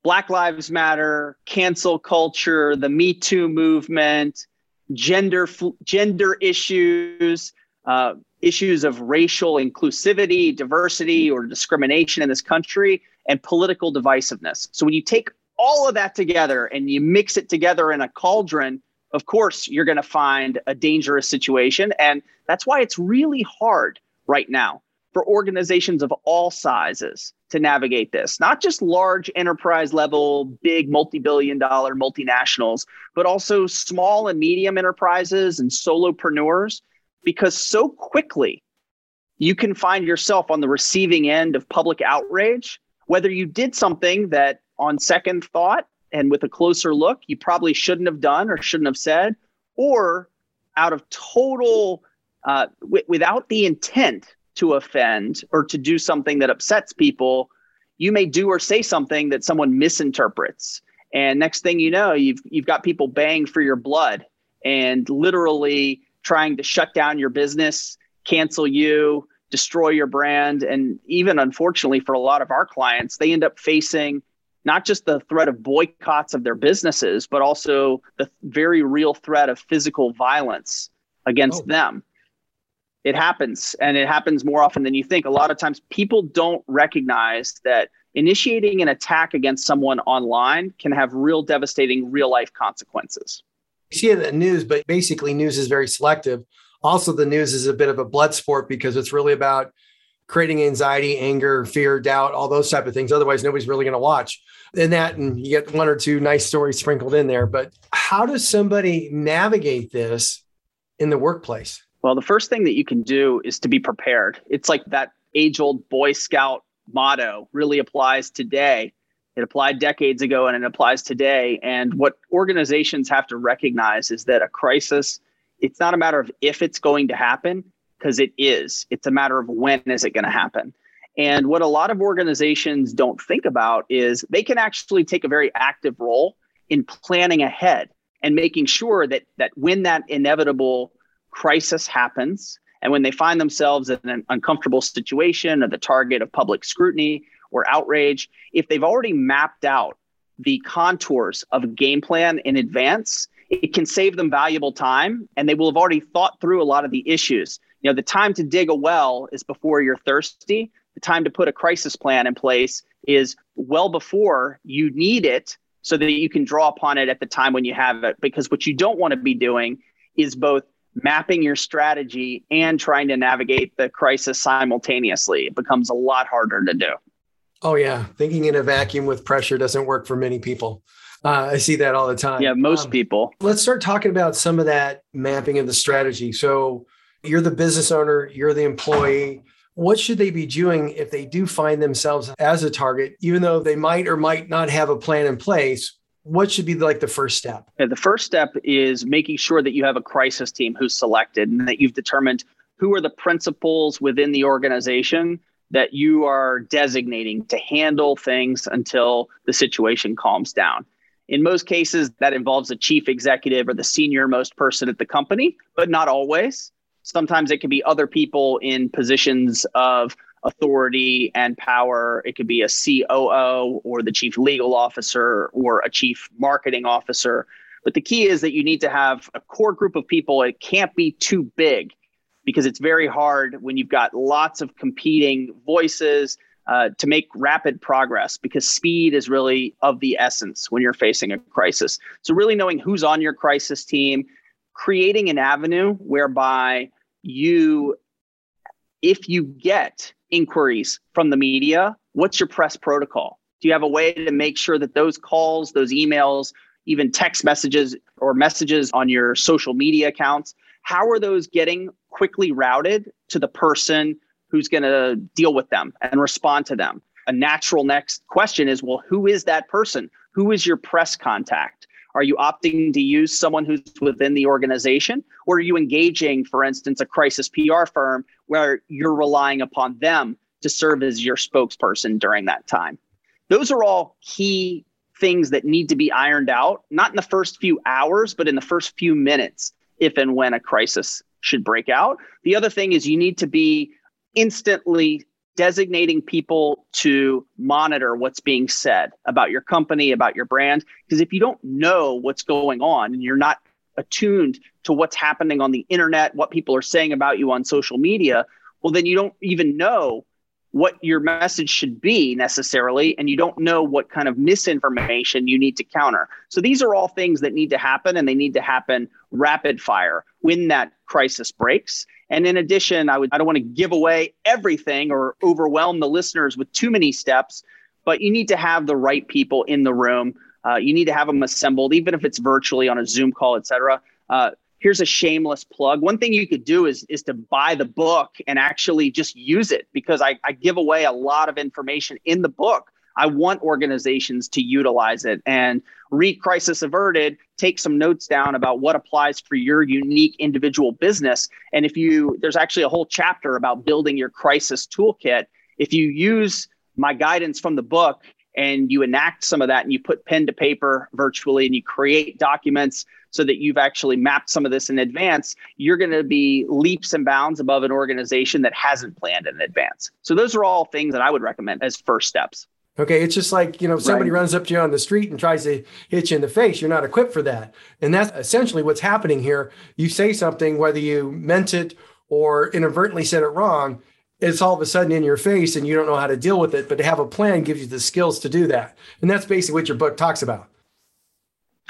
Black Lives Matter, cancel culture, the Me Too movement, gender gender issues, uh, issues of racial inclusivity, diversity, or discrimination in this country, and political divisiveness. So when you take all of that together and you mix it together in a cauldron, of course, you're going to find a dangerous situation. And that's why it's really hard right now for organizations of all sizes to navigate this, not just large enterprise level, big multi billion dollar multinationals, but also small and medium enterprises and solopreneurs, because so quickly you can find yourself on the receiving end of public outrage, whether you did something that on second thought and with a closer look, you probably shouldn't have done or shouldn't have said, or out of total, uh, w- without the intent to offend or to do something that upsets people, you may do or say something that someone misinterprets. And next thing you know, you've you've got people baying for your blood and literally trying to shut down your business, cancel you, destroy your brand, and even unfortunately for a lot of our clients, they end up facing not just the threat of boycotts of their businesses, but also the very real threat of physical violence against oh. them. It happens, and it happens more often than you think. A lot of times, people don't recognize that initiating an attack against someone online can have real devastating real life consequences.
You see it in the news, but basically, news is very selective. Also, the news is a bit of a blood sport because it's really about creating anxiety, anger, fear, doubt, all those type of things. Otherwise, nobody's really going to watch. And that, and you get one or two nice stories sprinkled in there. But how does somebody navigate this in the workplace?
Well, the first thing that you can do is to be prepared. It's like that age old Boy Scout motto really applies today. It applied decades ago and it applies today. And what organizations have to recognize is that a crisis, it's not a matter of if it's going to happen, because it is. It's a matter of when is it going to happen. And what a lot of organizations don't think about is they can actually take a very active role in planning ahead and making sure that that when that inevitable crisis happens and when they find themselves in an uncomfortable situation or the target of public scrutiny or outrage, if they've already mapped out the contours of a game plan in advance, it can save them valuable time and they will have already thought through a lot of the issues. You know the time to dig a well is before you're thirsty. The time to put a crisis plan in place is well before you need it so that you can draw upon it at the time when you have it because what you don't want to be doing is both mapping your strategy and trying to navigate the crisis simultaneously it becomes a lot harder to do
oh yeah thinking in a vacuum with pressure doesn't work for many people uh, I see that all the time.
Yeah, most um, people.
Let's start talking about some of that mapping of the strategy. So, you're the business owner, you're the employee. What should they be doing if they do find themselves as a target, even though they might or might not have a plan in place? What should be like the first step?
The first step is making sure that you have a crisis team who's selected and that you've determined who are the principals within the organization that you are designating to handle things until the situation calms down. In most cases, that involves a chief executive or the senior most person at the company, but not always. Sometimes it can be other people in positions of authority and power. It could be a COO or the chief legal officer or a chief marketing officer. But the key is that you need to have a core group of people. It can't be too big because it's very hard when you've got lots of competing voices uh, to make rapid progress because speed is really of the essence when you're facing a crisis. So, really knowing who's on your crisis team, creating an avenue whereby you, if you get inquiries from the media, what's your press protocol? Do you have a way to make sure that those calls, those emails, even text messages or messages on your social media accounts, how are those getting quickly routed to the person who's going to deal with them and respond to them? A natural next question is well, who is that person? Who is your press contact? Are you opting to use someone who's within the organization? Or are you engaging, for instance, a crisis PR firm where you're relying upon them to serve as your spokesperson during that time? Those are all key things that need to be ironed out, not in the first few hours, but in the first few minutes, if and when a crisis should break out. The other thing is you need to be instantly designating people to monitor what's being said about your company, about your brand. Because if you don't know what's going on and you're not attuned to what's happening on the internet, what people are saying about you on social media, well, then you don't even know what your message should be necessarily, and you don't know what kind of misinformation you need to counter. So these are all things that need to happen, and they need to happen rapid fire when that crisis breaks. And in addition, I would I don't want to give away everything or overwhelm the listeners with too many steps, but you need to have the right people in the room. Uh, you need to have them assembled, even if it's virtually on a Zoom call, et cetera. Uh, here's a shameless plug. One thing you could do is is to buy the book and actually just use it because I, I give away a lot of information in the book. I want organizations to utilize it and read Crisis Averted, take some notes down about what applies for your unique individual business. And if you, there's actually a whole chapter about building your crisis toolkit. If you use my guidance from the book and you enact some of that and you put pen to paper virtually and you create documents so that you've actually mapped some of this in advance, you're going to be leaps and bounds above an organization that hasn't planned in advance. So those are all things that I would recommend as first steps.
Okay, it's just like, you know, somebody right. runs up to you on the street and tries to hit you in the face. You're not equipped for that. And that's essentially what's happening here. You say something, whether you meant it or inadvertently said it wrong, it's all of a sudden in your face and you don't know how to deal with it. But to have a plan gives you the skills to do that. And that's basically what your book talks about.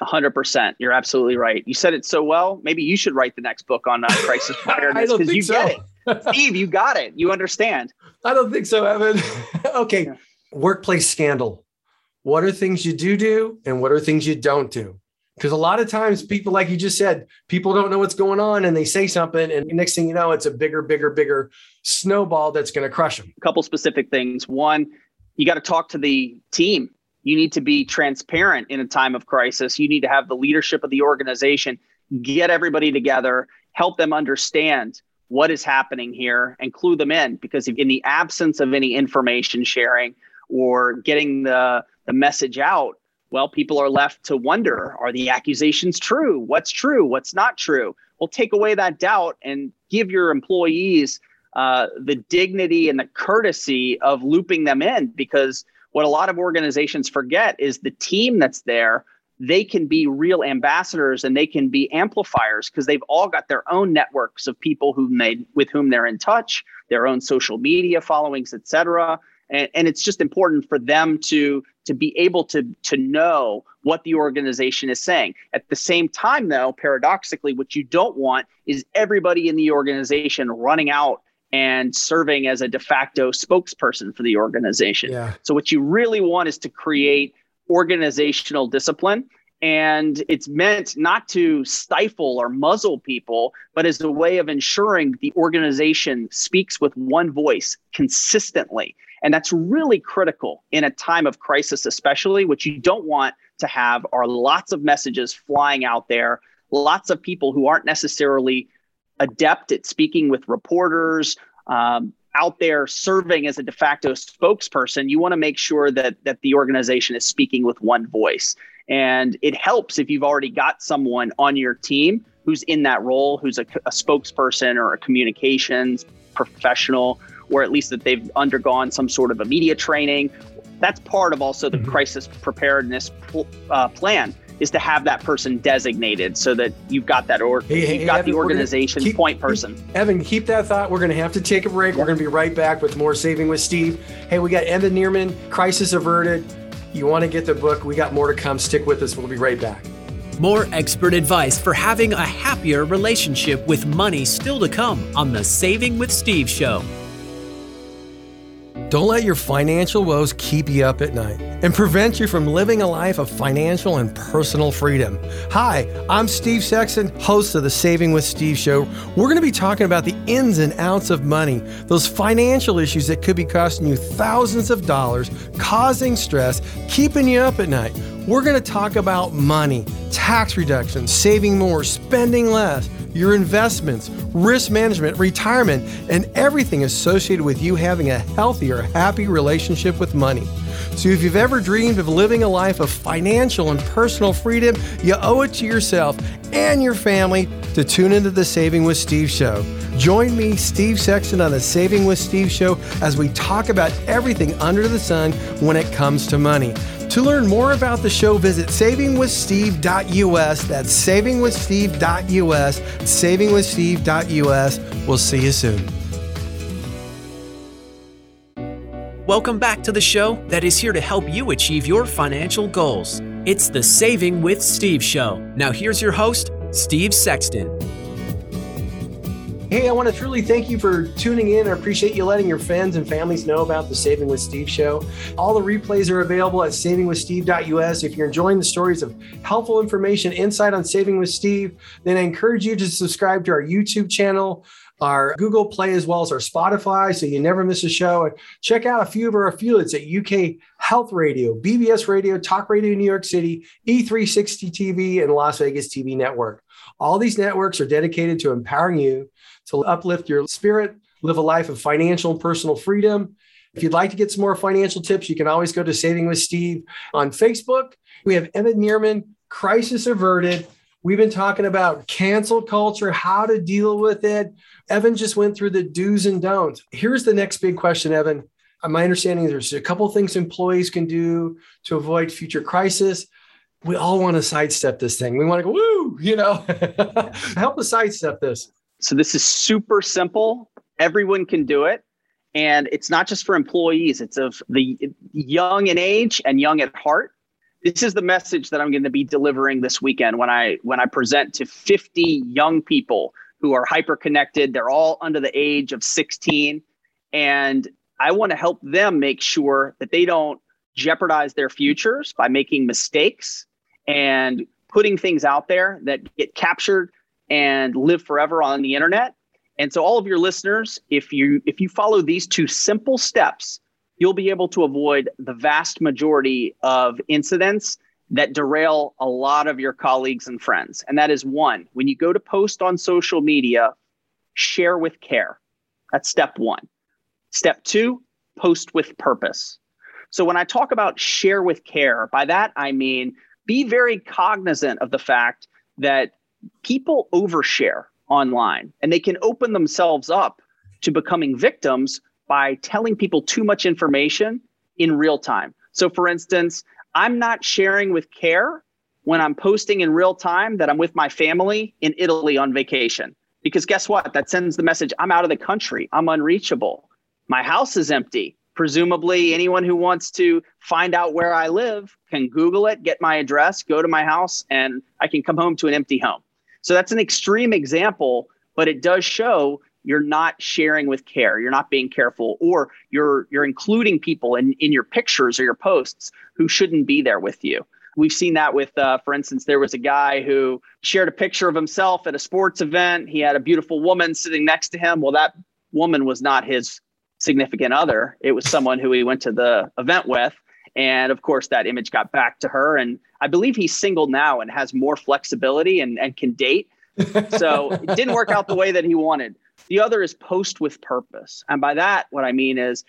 100%. You're absolutely right. You said it so well. Maybe you should write the next book on uh, *laughs* crisis preparedness because you so. get it. *laughs* Steve, you got it. You understand.
I don't think so, Evan. *laughs* okay. Yeah. Workplace scandal. What are things you do do and what are things you don't do? Because a lot of times people, like you just said, people don't know what's going on and they say something. And next thing you know, it's a bigger, bigger, bigger snowball that's going to crush them.
A couple specific things. One, you got to talk to the team you need to be transparent in a time of crisis. You need to have the leadership of the organization get everybody together, help them understand what is happening here, and clue them in. Because in the absence of any information sharing or getting the, the message out, well, people are left to wonder are the accusations true? What's true? What's not true? Well, take away that doubt and give your employees uh, the dignity and the courtesy of looping them in because what a lot of organizations forget is the team that's there they can be real ambassadors and they can be amplifiers because they've all got their own networks of people who they with whom they're in touch their own social media followings etc and, and it's just important for them to to be able to to know what the organization is saying. At the same time though paradoxically what you don't want is everybody in the organization running out and serving as a de facto spokesperson for the organization. Yeah. So, what you really want is to create organizational discipline. And it's meant not to stifle or muzzle people, but as a way of ensuring the organization speaks with one voice consistently. And that's really critical in a time of crisis, especially. which you don't want to have are lots of messages flying out there, lots of people who aren't necessarily adept at speaking with reporters, um, out there serving as a de facto spokesperson, you want to make sure that that the organization is speaking with one voice. And it helps if you've already got someone on your team who's in that role, who's a, a spokesperson or a communications professional, or at least that they've undergone some sort of a media training. That's part of also the mm-hmm. crisis preparedness pl- uh, plan is to have that person designated so that you've got that or hey, hey, you've got Evan, the organization keep, point person.
Evan, keep that thought. We're going to have to take a break. We're going to be right back with more Saving with Steve. Hey, we got Evan Nierman, Crisis Averted. You want to get the book? We got more to come. Stick with us. We'll be right back.
More expert advice for having a happier relationship with money still to come on the Saving with Steve show.
Don't let your financial woes keep you up at night and prevent you from living a life of financial and personal freedom. Hi, I'm Steve Sexton, host of the Saving with Steve show. We're going to be talking about the ins and outs of money, those financial issues that could be costing you thousands of dollars, causing stress, keeping you up at night. We're going to talk about money, tax reduction, saving more, spending less your investments, risk management, retirement, and everything associated with you having a healthier, happy relationship with money. So if you've ever dreamed of living a life of financial and personal freedom, you owe it to yourself and your family to tune into the Saving with Steve show. Join me, Steve Sexton, on the Saving with Steve show as we talk about everything under the sun when it comes to money. To learn more about the show, visit savingwithsteve.us. That's savingwithsteve.us. Savingwithsteve.us. We'll see you soon.
Welcome back to the show that is here to help you achieve your financial goals. It's the Saving with Steve show. Now, here's your host, Steve Sexton.
Hey, I want to truly thank you for tuning in. I appreciate you letting your friends and families know about the Saving with Steve show. All the replays are available at savingwithsteve.us. If you're enjoying the stories of helpful information, insight on Saving with Steve, then I encourage you to subscribe to our YouTube channel, our Google Play, as well as our Spotify, so you never miss a show. And check out a few of our affiliates at UK Health Radio, BBS Radio, Talk Radio New York City, E360 TV, and Las Vegas TV Network. All these networks are dedicated to empowering you to uplift your spirit, live a life of financial and personal freedom. If you'd like to get some more financial tips, you can always go to Saving with Steve on Facebook. We have Evan Nierman, Crisis Averted. We've been talking about cancel culture, how to deal with it. Evan just went through the do's and don'ts. Here's the next big question, Evan. Uh, my understanding is there's a couple things employees can do to avoid future crisis. We all want to sidestep this thing. We want to go, woo, you know, *laughs* help us sidestep this.
So this is super simple. Everyone can do it. And it's not just for employees, it's of the young in age and young at heart. This is the message that I'm going to be delivering this weekend when I when I present to 50 young people who are hyper connected. They're all under the age of 16 and I want to help them make sure that they don't jeopardize their futures by making mistakes and putting things out there that get captured and live forever on the internet. And so all of your listeners, if you if you follow these two simple steps, you'll be able to avoid the vast majority of incidents that derail a lot of your colleagues and friends. And that is one, when you go to post on social media, share with care. That's step 1. Step 2, post with purpose. So when I talk about share with care, by that I mean be very cognizant of the fact that people overshare online and they can open themselves up to becoming victims by telling people too much information in real time. So, for instance, I'm not sharing with care when I'm posting in real time that I'm with my family in Italy on vacation. Because guess what? That sends the message I'm out of the country, I'm unreachable. My house is empty. Presumably, anyone who wants to find out where I live can Google it, get my address, go to my house, and I can come home to an empty home. So that's an extreme example, but it does show you're not sharing with care you're not being careful or you're you're including people in in your pictures or your posts who shouldn't be there with you. We've seen that with uh, for instance there was a guy who shared a picture of himself at a sports event. He had a beautiful woman sitting next to him. Well that woman was not his significant other. It was someone who he went to the event with. And of course that image got back to her. And I believe he's single now and has more flexibility and, and can date. So it didn't work out the way that he wanted. The other is post with purpose. And by that, what I mean is,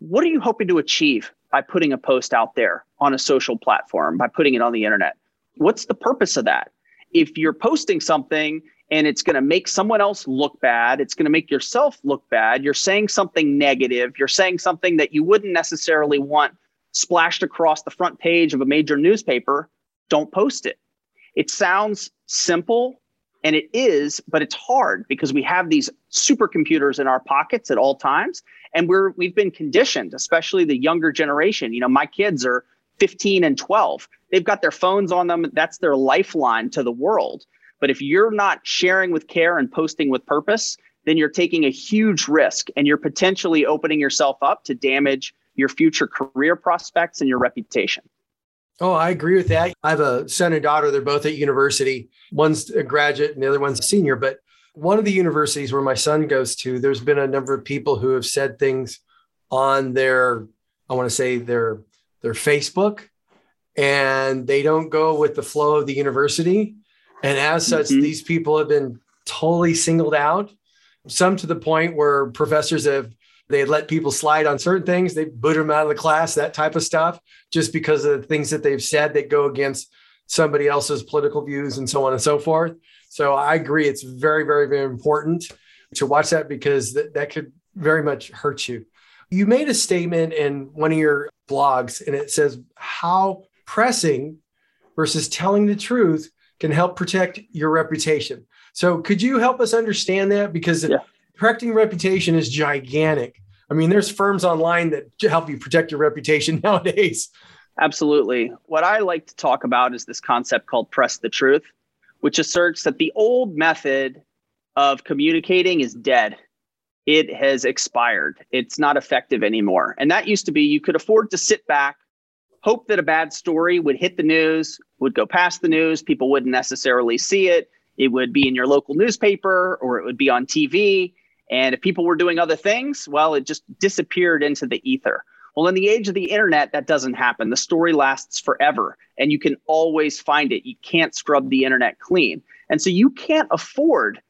what are you hoping to achieve by putting a post out there on a social platform, by putting it on the internet? What's the purpose of that? If you're posting something and it's going to make someone else look bad, it's going to make yourself look bad, you're saying something negative, you're saying something that you wouldn't necessarily want splashed across the front page of a major newspaper, don't post it. It sounds simple and it is, but it's hard because we have these supercomputers in our pockets at all times and we're we've been conditioned, especially the younger generation. You know, my kids are 15 and 12. They've got their phones on them. That's their lifeline to the world. But if you're not sharing with care and posting with purpose, then you're taking a huge risk and you're potentially opening yourself up to damage your future career prospects and your reputation.
Oh, I agree with that. I have a son and daughter. They're both at university. One's a graduate and the other one's a senior. But one of the universities where my son goes to, there's been a number of people who have said things on their, I want to say their their Facebook, and they don't go with the flow of the university. And as such, mm-hmm. these people have been totally singled out. Some to the point where professors have They let people slide on certain things. They boot them out of the class, that type of stuff, just because of the things that they've said that go against somebody else's political views and so on and so forth. So I agree. It's very, very, very important to watch that because that, that could very much hurt you. You made a statement in one of your blogs, and it says how pressing versus telling the truth can help protect your reputation. So, could you help us understand that? Because yeah. Protecting reputation is gigantic. I mean, there's firms online that help you protect your reputation *laughs* nowadays.
Absolutely. What I like to talk about is this concept called press the truth, which asserts that the old method of communicating is dead. It has expired. It's not effective anymore. And that used to be you could afford to sit back, hope that a bad story would hit the news, would go past the news, people wouldn't necessarily see it. It would be in your local newspaper or it would be on TV. And if people were doing other things, well, it just disappeared into the ether. Well, in the age of the internet, that doesn't happen. The story lasts forever and you can always find it. You can't scrub the internet clean. And so you can't afford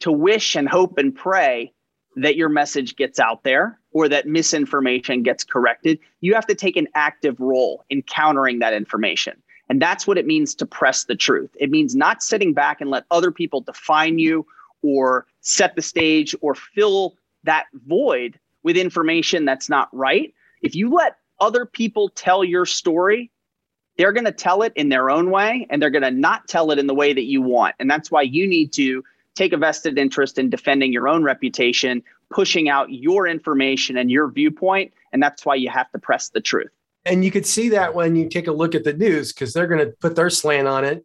to wish and hope and pray that your message gets out there or that misinformation gets corrected. You have to take an active role in countering that information. And that's what it means to press the truth. It means not sitting back and let other people define you or set the stage or fill that void with information that's not right. If you let other people tell your story, they're going to tell it in their own way and they're going to not tell it in the way that you want. And that's why you need to take a vested interest in defending your own reputation, pushing out your information and your viewpoint. And that's why you have to press the truth.
And you could see that when you take a look at the news because they're going to put their slant on it.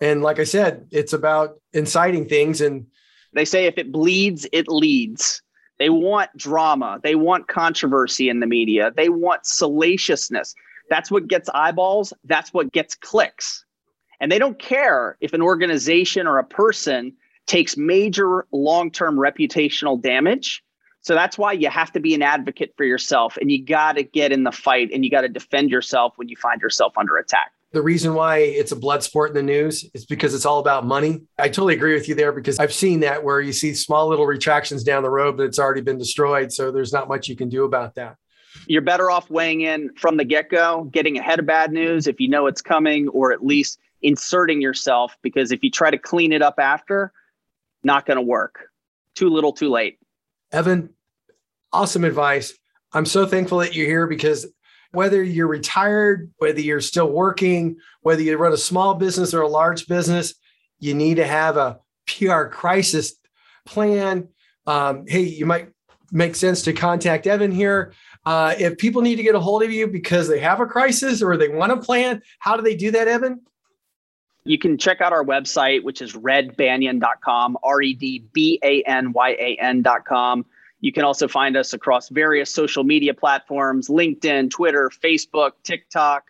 And like I said, it's about inciting things. And
they say if it bleeds, it leads. They want drama. They want controversy in the media. They want salaciousness. That's what gets eyeballs. That's what gets clicks. And they don't care if an organization or a person takes major long term reputational damage so that's why you have to be an advocate for yourself and you got to get in the fight and you got to defend yourself when you find yourself under attack.
The reason why it's a blood sport in the news is because it's all about money. I totally agree with you there because I've seen that where you see small little retractions down the road, but it's already been destroyed. So there's not much you can do about that.
You're better off weighing in from the get go, getting ahead of bad news if you know it's coming, or at least inserting yourself because if you try to clean it up after, not going to work. Too little, too late.
Evan, awesome advice. I'm so thankful that you're here because whether you're retired, whether you're still working, whether you run a small business or a large business, you need to have a PR crisis plan. Um, hey, you might make sense to contact Evan here. Uh, if people need to get a hold of you because they have a crisis or they want a plan, how do they do that, Evan?
You can check out our website, which is redbanyan.com, R E D B A N Y A N.com. You can also find us across various social media platforms LinkedIn, Twitter, Facebook, TikTok,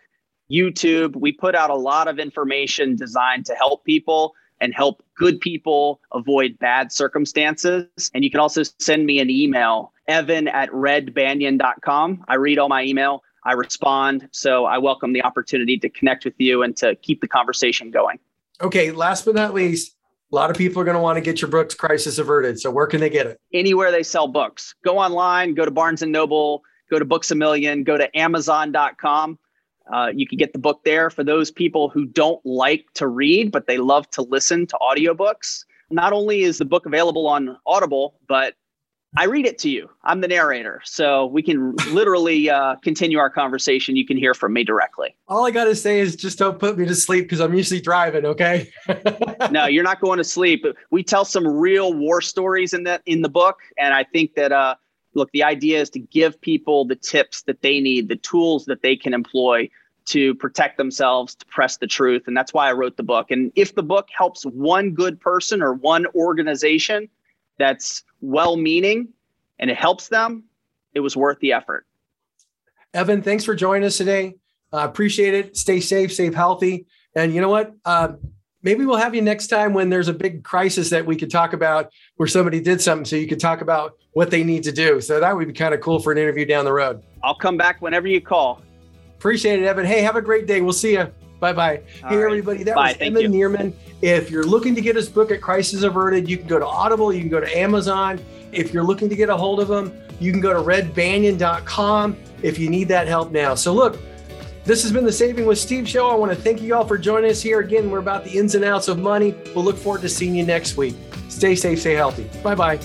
YouTube. We put out a lot of information designed to help people and help good people avoid bad circumstances. And you can also send me an email, evan at redbanyan.com. I read all my email. I respond. So I welcome the opportunity to connect with you and to keep the conversation going.
Okay, last but not least, a lot of people are going to want to get your books crisis averted so where can they get it?
Anywhere they sell books. Go online go to barnes and noble go to books a million go to amazon.com uh, you can get the book there. For those people who don't like to read but they love to listen to audiobooks not only is the book available on audible but I read it to you. I'm the narrator, so we can literally *laughs* uh, continue our conversation. You can hear from me directly.
All I got to say is just don't put me to sleep because I'm usually driving. Okay. *laughs*
no, you're not going to sleep. We tell some real war stories in that in the book, and I think that uh, look, the idea is to give people the tips that they need, the tools that they can employ to protect themselves, to press the truth, and that's why I wrote the book. And if the book helps one good person or one organization that's well meaning and it helps them, it was worth the effort.
Evan, thanks for joining us today. I uh, appreciate it. Stay safe, stay healthy. And you know what? Uh, maybe we'll have you next time when there's a big crisis that we could talk about where somebody did something so you could talk about what they need to do. So that would be kind of cool for an interview down the road.
I'll come back whenever you call.
Appreciate it, Evan. Hey, have a great day. We'll see you. Bye bye. Hey, right. everybody. That bye, was Evan Nierman. If you're looking to get his book at Crisis Averted, you can go to Audible, you can go to Amazon. If you're looking to get a hold of them, you can go to redbanyan.com if you need that help now. So, look, this has been the Saving with Steve show. I want to thank you all for joining us here. Again, we're about the ins and outs of money. We'll look forward to seeing you next week. Stay safe, stay healthy. Bye bye.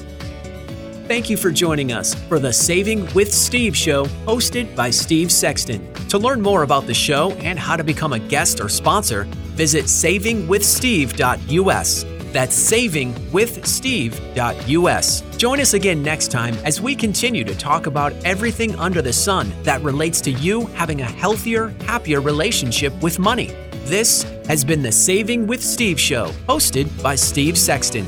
Thank you for joining us for the Saving with Steve show hosted by Steve Sexton. To learn more about the show and how to become a guest or sponsor, visit savingwithsteve.us. That's savingwithsteve.us. Join us again next time as we continue to talk about everything under the sun that relates to you having a healthier, happier relationship with money. This has been the Saving with Steve show, hosted by Steve Sexton.